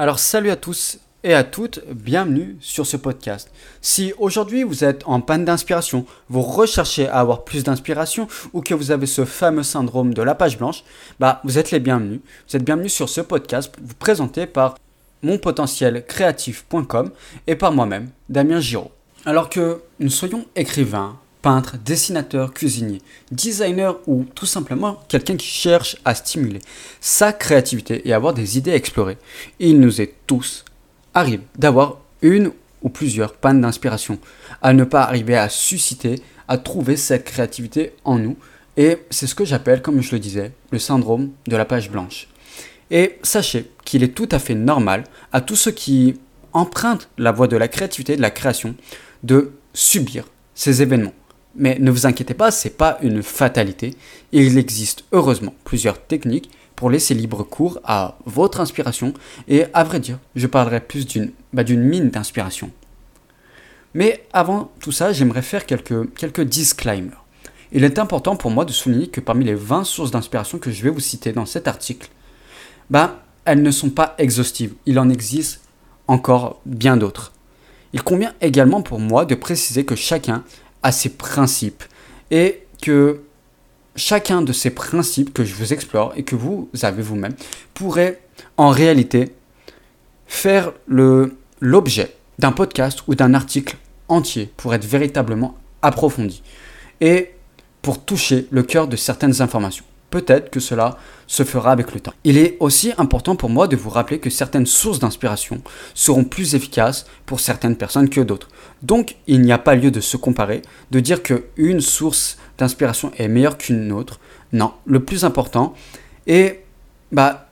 Alors salut à tous et à toutes, bienvenue sur ce podcast. Si aujourd'hui vous êtes en panne d'inspiration, vous recherchez à avoir plus d'inspiration ou que vous avez ce fameux syndrome de la page blanche, bah vous êtes les bienvenus. Vous êtes bienvenus sur ce podcast vous présenté par monpotentielcreatif.com et par moi-même, Damien Giraud. Alors que nous soyons écrivains, peintres, dessinateurs, cuisiniers, designers ou tout simplement quelqu'un qui cherche à stimuler sa créativité et avoir des idées à explorer, il nous est tous arrive d'avoir une ou plusieurs pannes d'inspiration, à ne pas arriver à susciter, à trouver cette créativité en nous. Et c'est ce que j'appelle, comme je le disais, le syndrome de la page blanche. Et sachez qu'il est tout à fait normal à tous ceux qui empruntent la voie de la créativité, de la création, de subir ces événements. Mais ne vous inquiétez pas, c'est pas une fatalité. Il existe heureusement plusieurs techniques pour laisser libre cours à votre inspiration et à vrai dire, je parlerai plus d'une bah, mine d'inspiration. Mais avant tout ça, j'aimerais faire quelques, disclaimers. Il est important pour moi de souligner que parmi les 20 sources d'inspiration que je vais vous citer dans cet article, bah, elles ne sont pas exhaustives. Il en existe encore bien d'autres. Il convient également pour moi de préciser que chacun a ses principes et que chacun de ces principes que je vous explore et que vous avez vous-même pourrait en réalité faire l'objet d'un podcast ou d'un article entier pour être véritablement approfondi et pour toucher le cœur de certaines informations. Peut-être que cela se fera avec le temps. Il est aussi important pour moi de vous rappeler que certaines sources d'inspiration seront plus efficaces pour certaines personnes que d'autres. Donc, il n'y a pas lieu de se comparer, de dire qu'une source d'inspiration est meilleure qu'une autre. Non, le plus important est bah,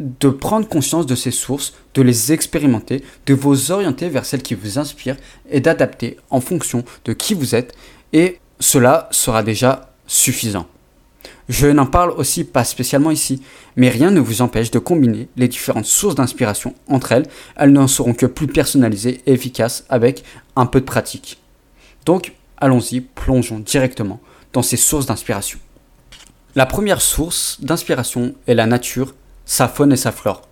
de prendre conscience de ces sources, de les expérimenter, de vous orienter vers celles qui vous inspirent et d'adapter en fonction de qui vous êtes. Et cela sera déjà suffisant. Je n'en parle aussi pas spécialement ici, mais rien ne vous empêche de combiner les différentes sources d'inspiration entre elles. Elles n'en seront que plus personnalisées et efficaces avec un peu de pratique. Donc, allons-y, plongeons directement dans ces sources d'inspiration. La première source d'inspiration est la nature, sa faune et sa flore.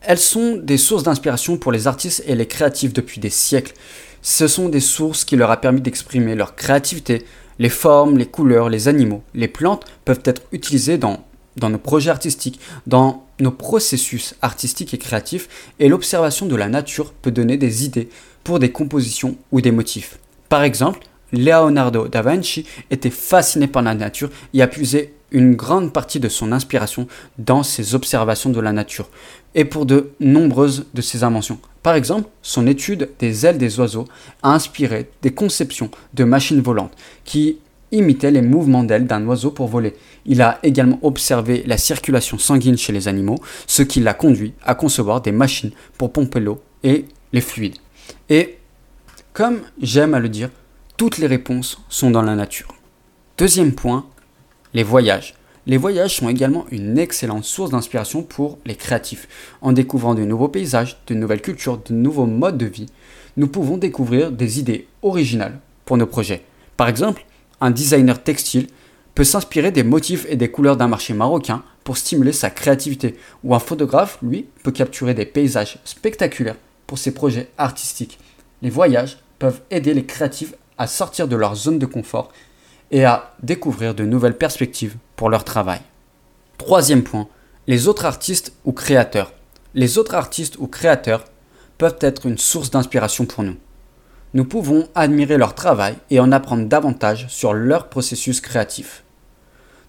Elles sont des sources d'inspiration pour les artistes et les créatifs depuis des siècles. Ce sont des sources qui leur a permis d'exprimer leur créativité, les formes, les couleurs, les animaux, les plantes peuvent être utilisées dans, dans nos projets artistiques, dans nos processus artistiques et créatifs, et l'observation de la nature peut donner des idées pour des compositions ou des motifs. Par exemple, Leonardo da Vinci était fasciné par la nature et a puisé une grande partie de son inspiration dans ses observations de la nature et pour de nombreuses de ses inventions. Par exemple, son étude des ailes des oiseaux a inspiré des conceptions de machines volantes qui imitaient les mouvements d'ailes d'un oiseau pour voler. Il a également observé la circulation sanguine chez les animaux, ce qui l'a conduit à concevoir des machines pour pomper l'eau et les fluides. Et comme j'aime à le dire, toutes les réponses sont dans la nature. Deuxième point, les voyages. Les voyages sont également une excellente source d'inspiration pour les créatifs. En découvrant de nouveaux paysages, de nouvelles cultures, de nouveaux modes de vie, nous pouvons découvrir des idées originales pour nos projets. Par exemple, un designer textile peut s'inspirer des motifs et des couleurs d'un marché marocain pour stimuler sa créativité, ou un photographe, lui, peut capturer des paysages spectaculaires pour ses projets artistiques. Les voyages peuvent aider les créatifs à sortir de leur zone de confort et à découvrir de nouvelles perspectives pour leur travail. Troisième point, les autres artistes ou créateurs. Les autres artistes ou créateurs peuvent être une source d'inspiration pour nous. Nous pouvons admirer leur travail et en apprendre davantage sur leur processus créatif.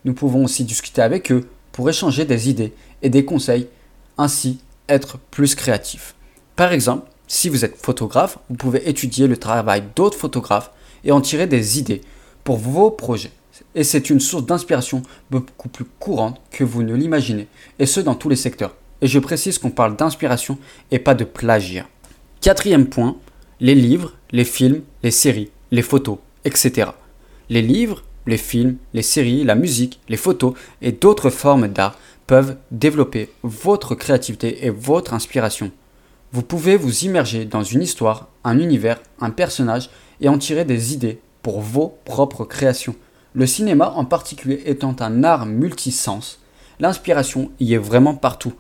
Nous pouvons aussi discuter avec eux pour échanger des idées et des conseils, ainsi être plus créatifs. Par exemple, si vous êtes photographe, vous pouvez étudier le travail d'autres photographes et en tirer des idées pour vos projets. Et c'est une source d'inspiration beaucoup plus courante que vous ne l'imaginez, et ce dans tous les secteurs. Et je précise qu'on parle d'inspiration et pas de plagiat. Quatrième point, les livres, les films, les séries, les photos, etc. Les livres, les films, les séries, la musique, les photos et d'autres formes d'art peuvent développer votre créativité et votre inspiration. Vous pouvez vous immerger dans une histoire, un univers, un personnage et en tirer des idées vos propres créations. Le cinéma en particulier étant un art multisens, l'inspiration y est vraiment partout.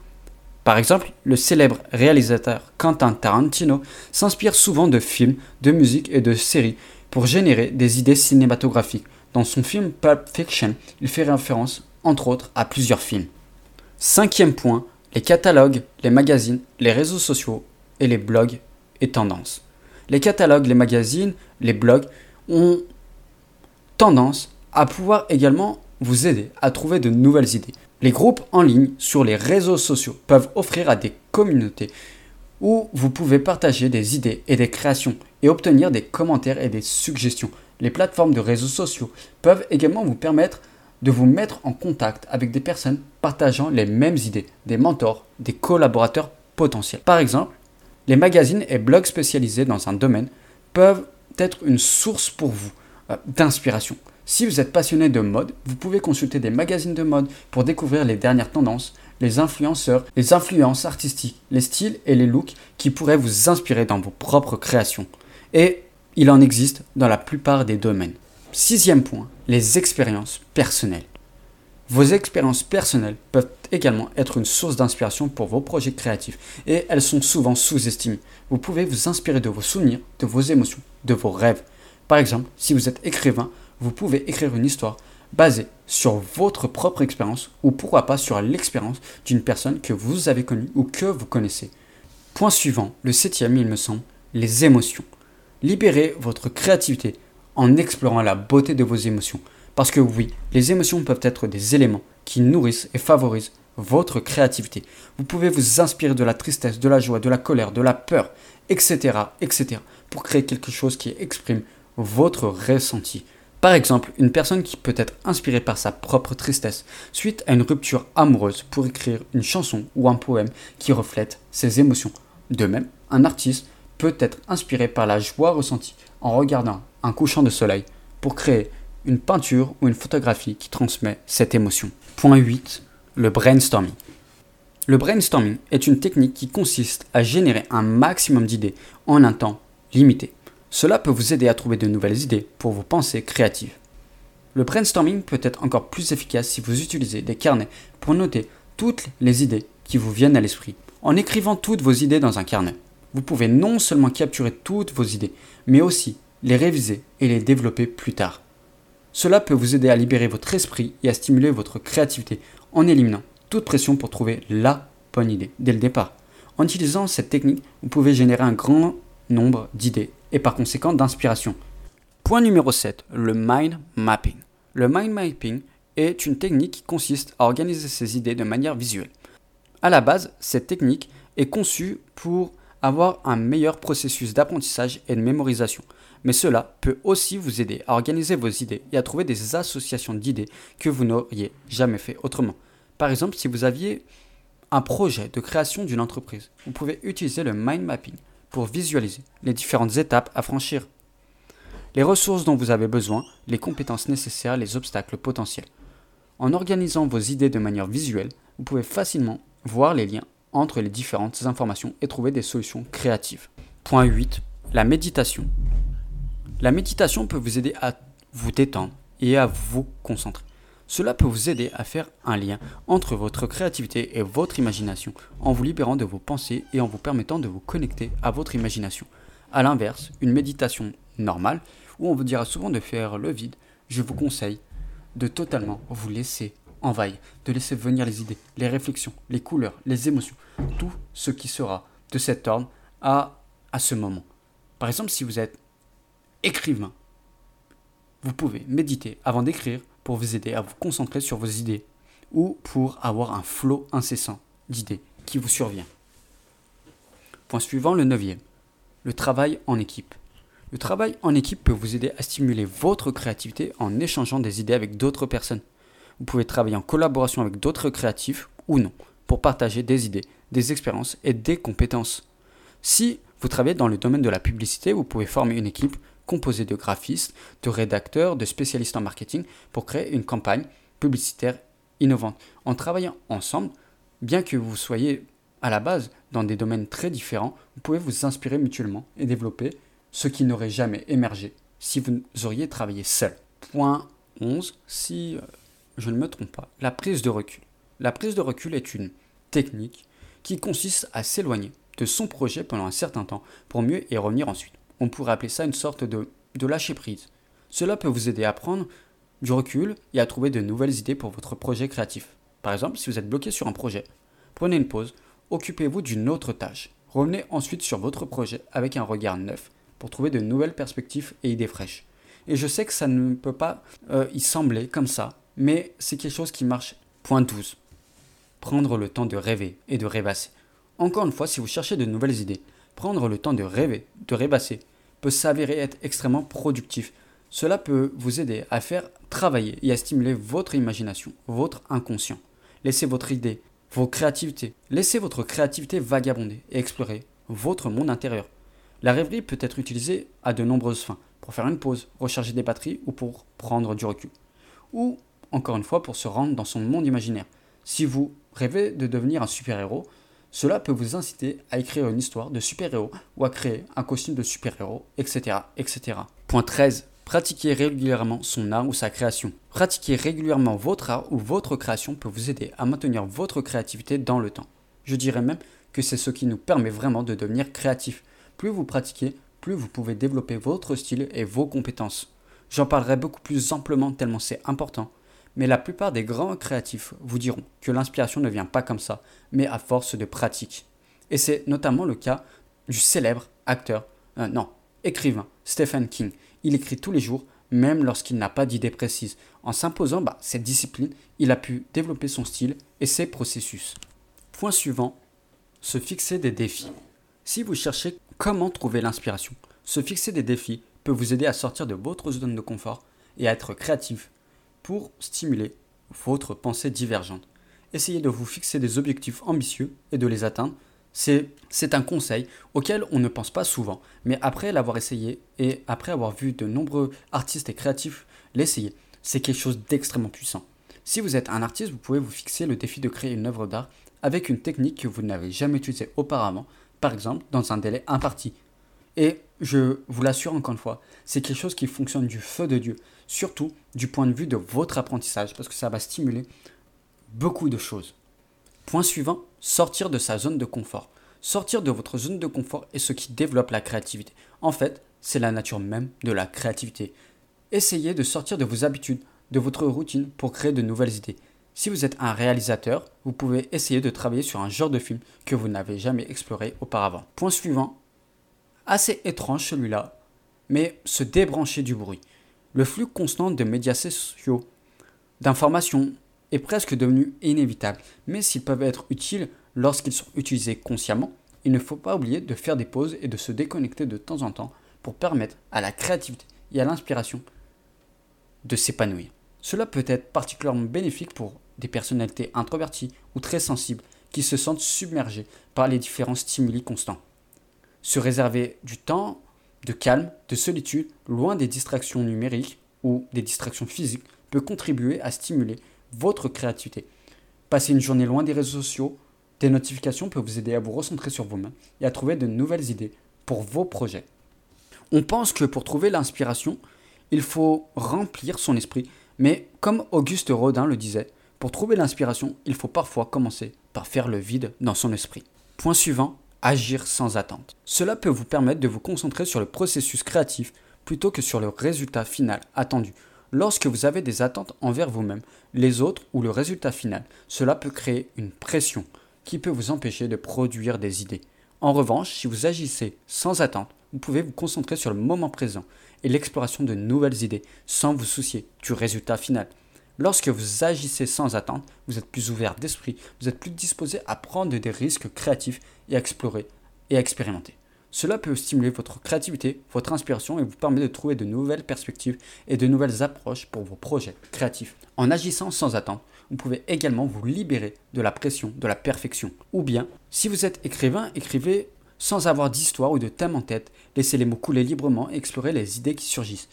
Par exemple, le célèbre réalisateur Quentin Tarantino s'inspire souvent de films, de musique et de séries pour générer des idées cinématographiques. Dans son film Pulp Fiction, il fait référence, entre autres, à plusieurs films. Cinquième point, les catalogues, les magazines, les réseaux sociaux et les blogs et tendances. Les catalogues, les magazines, les blogs ont tendance à pouvoir également vous aider à trouver de nouvelles idées. Les groupes en ligne sur les réseaux sociaux peuvent offrir à des communautés où vous pouvez partager des idées et des créations et obtenir des commentaires et des suggestions. Les plateformes de réseaux sociaux peuvent également vous permettre de vous mettre en contact avec des personnes partageant les mêmes idées, des mentors, des collaborateurs potentiels. Par exemple, les magazines et blogs spécialisés dans un domaine peuvent être une source pour vous euh, d'inspiration. Si vous êtes passionné de mode, vous pouvez consulter des magazines de mode pour découvrir les dernières tendances, les influenceurs, les influences artistiques, les styles et les looks qui pourraient vous inspirer dans vos propres créations. Et il en existe dans la plupart des domaines. Sixième point, les expériences personnelles. Vos expériences personnelles peuvent également être une source d'inspiration pour vos projets créatifs et elles sont souvent sous-estimées. Vous pouvez vous inspirer de vos souvenirs, de vos émotions, de vos rêves. Par exemple, si vous êtes écrivain, vous pouvez écrire une histoire basée sur votre propre expérience ou pourquoi pas sur l'expérience d'une personne que vous avez connue ou que vous connaissez. Point suivant, le septième, il me semble, les émotions. Libérez votre créativité en explorant la beauté de vos émotions. Parce que oui, les émotions peuvent être des éléments qui nourrissent et favorisent votre créativité. Vous pouvez vous inspirer de la tristesse, de la joie, de la colère, de la peur, etc., etc., pour créer quelque chose qui exprime votre ressenti. Par exemple, une personne qui peut être inspirée par sa propre tristesse suite à une rupture amoureuse pour écrire une chanson ou un poème qui reflète ses émotions. De même, un artiste peut être inspiré par la joie ressentie en regardant un couchant de soleil pour créer une peinture ou une photographie qui transmet cette émotion. Point 8. Le brainstorming. Le brainstorming est une technique qui consiste à générer un maximum d'idées en un temps limité. Cela peut vous aider à trouver de nouvelles idées pour vos pensées créatives. Le brainstorming peut être encore plus efficace si vous utilisez des carnets pour noter toutes les idées qui vous viennent à l'esprit. En écrivant toutes vos idées dans un carnet, vous pouvez non seulement capturer toutes vos idées, mais aussi les réviser et les développer plus tard. Cela peut vous aider à libérer votre esprit et à stimuler votre créativité en éliminant toute pression pour trouver la bonne idée dès le départ. En utilisant cette technique, vous pouvez générer un grand nombre d'idées et par conséquent d'inspiration. Point numéro 7, le mind mapping. Le mind mapping est une technique qui consiste à organiser ses idées de manière visuelle. À la base, cette technique est conçue pour avoir un meilleur processus d'apprentissage et de mémorisation. Mais cela peut aussi vous aider à organiser vos idées et à trouver des associations d'idées que vous n'auriez jamais fait autrement. Par exemple, si vous aviez un projet de création d'une entreprise, vous pouvez utiliser le mind mapping pour visualiser les différentes étapes à franchir, les ressources dont vous avez besoin, les compétences nécessaires, les obstacles potentiels. En organisant vos idées de manière visuelle, vous pouvez facilement voir les liens entre les différentes informations et trouver des solutions créatives. Point 8. La méditation. La méditation peut vous aider à vous détendre et à vous concentrer. Cela peut vous aider à faire un lien entre votre créativité et votre imagination en vous libérant de vos pensées et en vous permettant de vous connecter à votre imagination. A l'inverse, une méditation normale, où on vous dira souvent de faire le vide, je vous conseille de totalement vous laisser envahir, de laisser venir les idées, les réflexions, les couleurs, les émotions, tout ce qui sera de cet ordre à, à ce moment. Par exemple, si vous êtes écrivain, vous pouvez méditer avant d'écrire pour vous aider à vous concentrer sur vos idées ou pour avoir un flot incessant d'idées qui vous survient. Point suivant, le neuvième. Le travail en équipe. Le travail en équipe peut vous aider à stimuler votre créativité en échangeant des idées avec d'autres personnes. Vous pouvez travailler en collaboration avec d'autres créatifs ou non pour partager des idées, des expériences et des compétences. Si vous travaillez dans le domaine de la publicité, vous pouvez former une équipe composé de graphistes, de rédacteurs, de spécialistes en marketing pour créer une campagne publicitaire innovante. En travaillant ensemble, bien que vous soyez à la base dans des domaines très différents, vous pouvez vous inspirer mutuellement et développer ce qui n'aurait jamais émergé si vous auriez travaillé seul. Point 11, si euh, je ne me trompe pas, la prise de recul. La prise de recul est une technique qui consiste à s'éloigner de son projet pendant un certain temps pour mieux y revenir ensuite. On pourrait appeler ça une sorte de, lâcher prise. Cela peut vous aider à prendre du recul et à trouver de nouvelles idées pour votre projet créatif. Par exemple, si vous êtes bloqué sur un projet, prenez une pause, occupez-vous d'une autre tâche. Revenez ensuite sur votre projet avec un regard neuf pour trouver de nouvelles perspectives et idées fraîches. Et je sais que ça ne peut pas euh, y sembler comme ça, mais c'est quelque chose qui marche. Point 12. Prendre le temps de rêver et de rêvasser. Encore une fois, si vous cherchez de nouvelles idées, prendre le temps de rêver, de rêvasser, peut s'avérer être extrêmement productif. Cela peut vous aider à faire travailler et à stimuler votre imagination, votre inconscient. Laissez votre idée, vos créativités, laissez votre créativité vagabonder et explorer votre monde intérieur. La rêverie peut être utilisée à de nombreuses fins, pour faire une pause, recharger des batteries ou pour prendre du recul. Ou, encore une fois, pour se rendre dans son monde imaginaire. Si vous rêvez de devenir un super-héros, cela peut vous inciter à écrire une histoire de super-héros ou à créer un costume de super-héros, etc., etc. Point 13. Pratiquer régulièrement son art ou sa création. Pratiquer régulièrement votre art ou votre création peut vous aider à maintenir votre créativité dans le temps. Je dirais même que c'est ce qui nous permet vraiment de devenir créatif. Plus vous pratiquez, plus vous pouvez développer votre style et vos compétences. J'en parlerai beaucoup plus amplement tellement c'est important, mais la plupart des grands créatifs vous diront que l'inspiration ne vient pas comme ça, mais à force de pratique. Et c'est notamment le cas du célèbre acteur, euh, non, écrivain Stephen King. Il écrit tous les jours, même lorsqu'il n'a pas d'idée précise. En s'imposant bah, cette discipline, il a pu développer son style et ses processus. Point suivant, se fixer des défis. Si vous cherchez comment trouver l'inspiration, se fixer des défis peut vous aider à sortir de votre zone de confort et à être créatif pour stimuler votre pensée divergente. Essayez de vous fixer des objectifs ambitieux et de les atteindre c'est un conseil auquel on ne pense pas souvent, mais après l'avoir essayé et après avoir vu de nombreux artistes et créatifs l'essayer, c'est quelque chose d'extrêmement puissant. Si vous êtes un artiste, vous pouvez vous fixer le défi de créer une œuvre d'art avec une technique que vous n'avez jamais utilisée auparavant, par exemple dans un délai imparti. Et je vous l'assure encore une fois, c'est quelque chose qui fonctionne du feu de Dieu, surtout du point de vue de votre apprentissage, parce que ça va stimuler beaucoup de choses. Point suivant, sortir de sa zone de confort. Sortir de votre zone de confort est ce qui développe la créativité. En fait, c'est la nature même de la créativité. Essayez de sortir de vos habitudes, de votre routine pour créer de nouvelles idées. Si vous êtes un réalisateur, vous pouvez essayer de travailler sur un genre de film que vous n'avez jamais exploré auparavant. Point suivant, assez étrange celui-là, mais se débrancher du bruit. Le flux constant de médias sociaux, d'informations, est presque devenu inévitable, mais s'ils peuvent être utiles lorsqu'ils sont utilisés consciemment, il ne faut pas oublier de faire des pauses et de se déconnecter de temps en temps pour permettre à la créativité et à l'inspiration de s'épanouir. Cela peut être particulièrement bénéfique pour des personnalités introverties ou très sensibles qui se sentent submergées par les différents stimuli constants. Se réserver du temps de calme, de solitude, loin des distractions numériques ou des distractions physiques peut contribuer à stimuler votre créativité. Passer une journée loin des réseaux sociaux, des notifications peut vous aider à vous recentrer sur vous-même et à trouver de nouvelles idées pour vos projets. On pense que pour trouver l'inspiration, il faut remplir son esprit, mais comme Auguste Rodin le disait, pour trouver l'inspiration, il faut parfois commencer par faire le vide dans son esprit. Point suivant, agir sans attente. Cela peut vous permettre de vous concentrer sur le processus créatif plutôt que sur le résultat final attendu Lorsque vous avez des attentes envers vous-même, les autres ou le résultat final, cela peut créer une pression qui peut vous empêcher de produire des idées. En revanche, si vous agissez sans attente, vous pouvez vous concentrer sur le moment présent et l'exploration de nouvelles idées sans vous soucier du résultat final. Lorsque vous agissez sans attente, vous êtes plus ouvert d'esprit, vous êtes plus disposé à prendre des risques créatifs et à explorer et à expérimenter. Cela peut stimuler votre créativité, votre inspiration et vous permet de trouver de nouvelles perspectives et de nouvelles approches pour vos projets créatifs. En agissant sans attendre, vous pouvez également vous libérer de la pression de la perfection. Ou bien, si vous êtes écrivain, écrivez sans avoir d'histoire ou de thème en tête, laissez les mots couler librement et explorez les idées qui surgissent.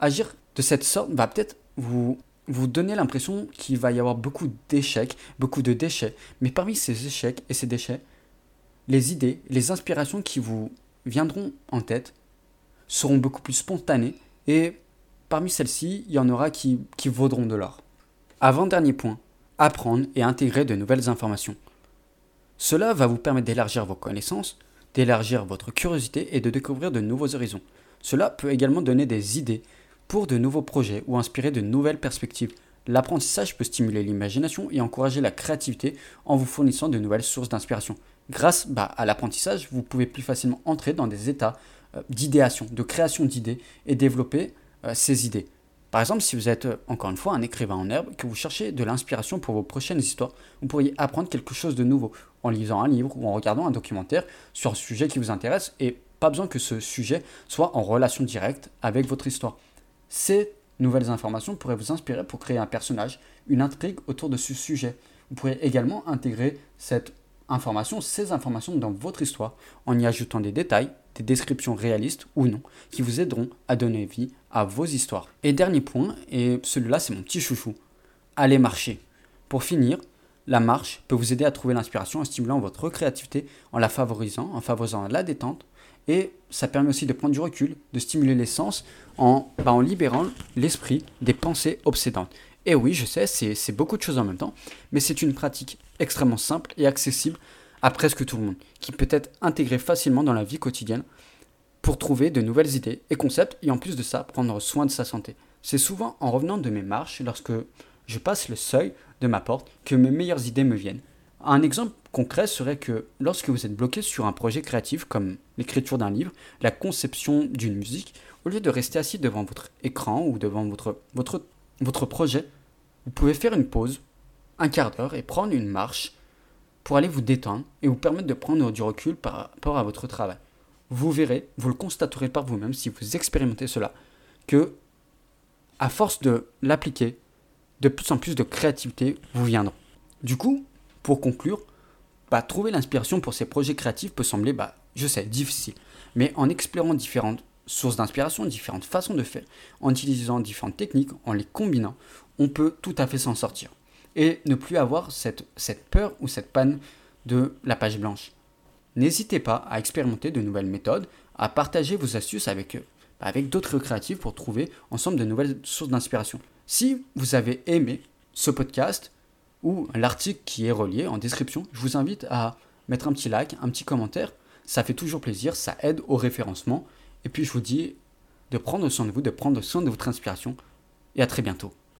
Agir de cette sorte va peut-être vous vous donner l'impression qu'il va y avoir beaucoup d'échecs, beaucoup de déchets, mais parmi ces échecs et ces déchets, les idées, les inspirations qui vous viendront en tête seront beaucoup plus spontanées et parmi celles-ci, il y en aura qui, qui vaudront de l'or. Avant-dernier point, apprendre et intégrer de nouvelles informations. Cela va vous permettre d'élargir vos connaissances, d'élargir votre curiosité et de découvrir de nouveaux horizons. Cela peut également donner des idées pour de nouveaux projets ou inspirer de nouvelles perspectives. L'apprentissage peut stimuler l'imagination et encourager la créativité en vous fournissant de nouvelles sources d'inspiration. Grâce bah, à l'apprentissage, vous pouvez plus facilement entrer dans des états euh, d'idéation, de création d'idées et développer euh, ces idées. Par exemple, si vous êtes euh, encore une fois un écrivain en herbe, que vous cherchez de l'inspiration pour vos prochaines histoires, vous pourriez apprendre quelque chose de nouveau en lisant un livre ou en regardant un documentaire sur un sujet qui vous intéresse et pas besoin que ce sujet soit en relation directe avec votre histoire. Ces nouvelles informations pourraient vous inspirer pour créer un personnage, une intrigue autour de ce sujet. Vous pourrez également intégrer cette information, ces informations dans votre histoire en y ajoutant des détails, des descriptions réalistes ou non, qui vous aideront à donner vie à vos histoires. Et dernier point, et celui-là c'est mon petit chouchou, allez marcher. Pour finir, la marche peut vous aider à trouver l'inspiration en stimulant votre créativité, en la favorisant, en favorisant la détente, et ça permet aussi de prendre du recul, de stimuler les sens en, bah, en libérant l'esprit des pensées obsédantes. Et oui, je sais, c'est beaucoup de choses en même temps, mais c'est une pratique extrêmement simple et accessible à presque tout le monde, qui peut être intégrée facilement dans la vie quotidienne pour trouver de nouvelles idées et concepts, et en plus de ça, prendre soin de sa santé. C'est souvent en revenant de mes marches, lorsque je passe le seuil de ma porte, que mes meilleures idées me viennent. Un exemple concret serait que lorsque vous êtes bloqué sur un projet créatif comme l'écriture d'un livre, la conception d'une musique, au lieu de rester assis devant votre écran ou devant votre, votre, votre projet, vous pouvez faire une pause, un quart d'heure, et prendre une marche pour aller vous détendre et vous permettre de prendre du recul par rapport à votre travail. Vous verrez, vous le constaterez par vous-même si vous expérimentez cela, que à force de l'appliquer, de plus en plus de créativité vous viendra. Du coup, pour conclure, bah, trouver l'inspiration pour ces projets créatifs peut sembler, bah, je sais, difficile. Mais en explorant différentes sources d'inspiration, différentes façons de faire, en utilisant différentes techniques, en les combinant, on peut tout à fait s'en sortir. Et ne plus avoir cette, peur ou cette panne de la page blanche. N'hésitez pas à expérimenter de nouvelles méthodes, à partager vos astuces avec, avec d'autres créatifs pour trouver ensemble de nouvelles sources d'inspiration. Si vous avez aimé ce podcast, ou l'article qui est relié en description. Je vous invite à mettre un petit like, un petit commentaire. Ça fait toujours plaisir, ça aide au référencement. Et puis je vous dis de prendre soin de vous, de prendre soin de votre inspiration. Et à très bientôt.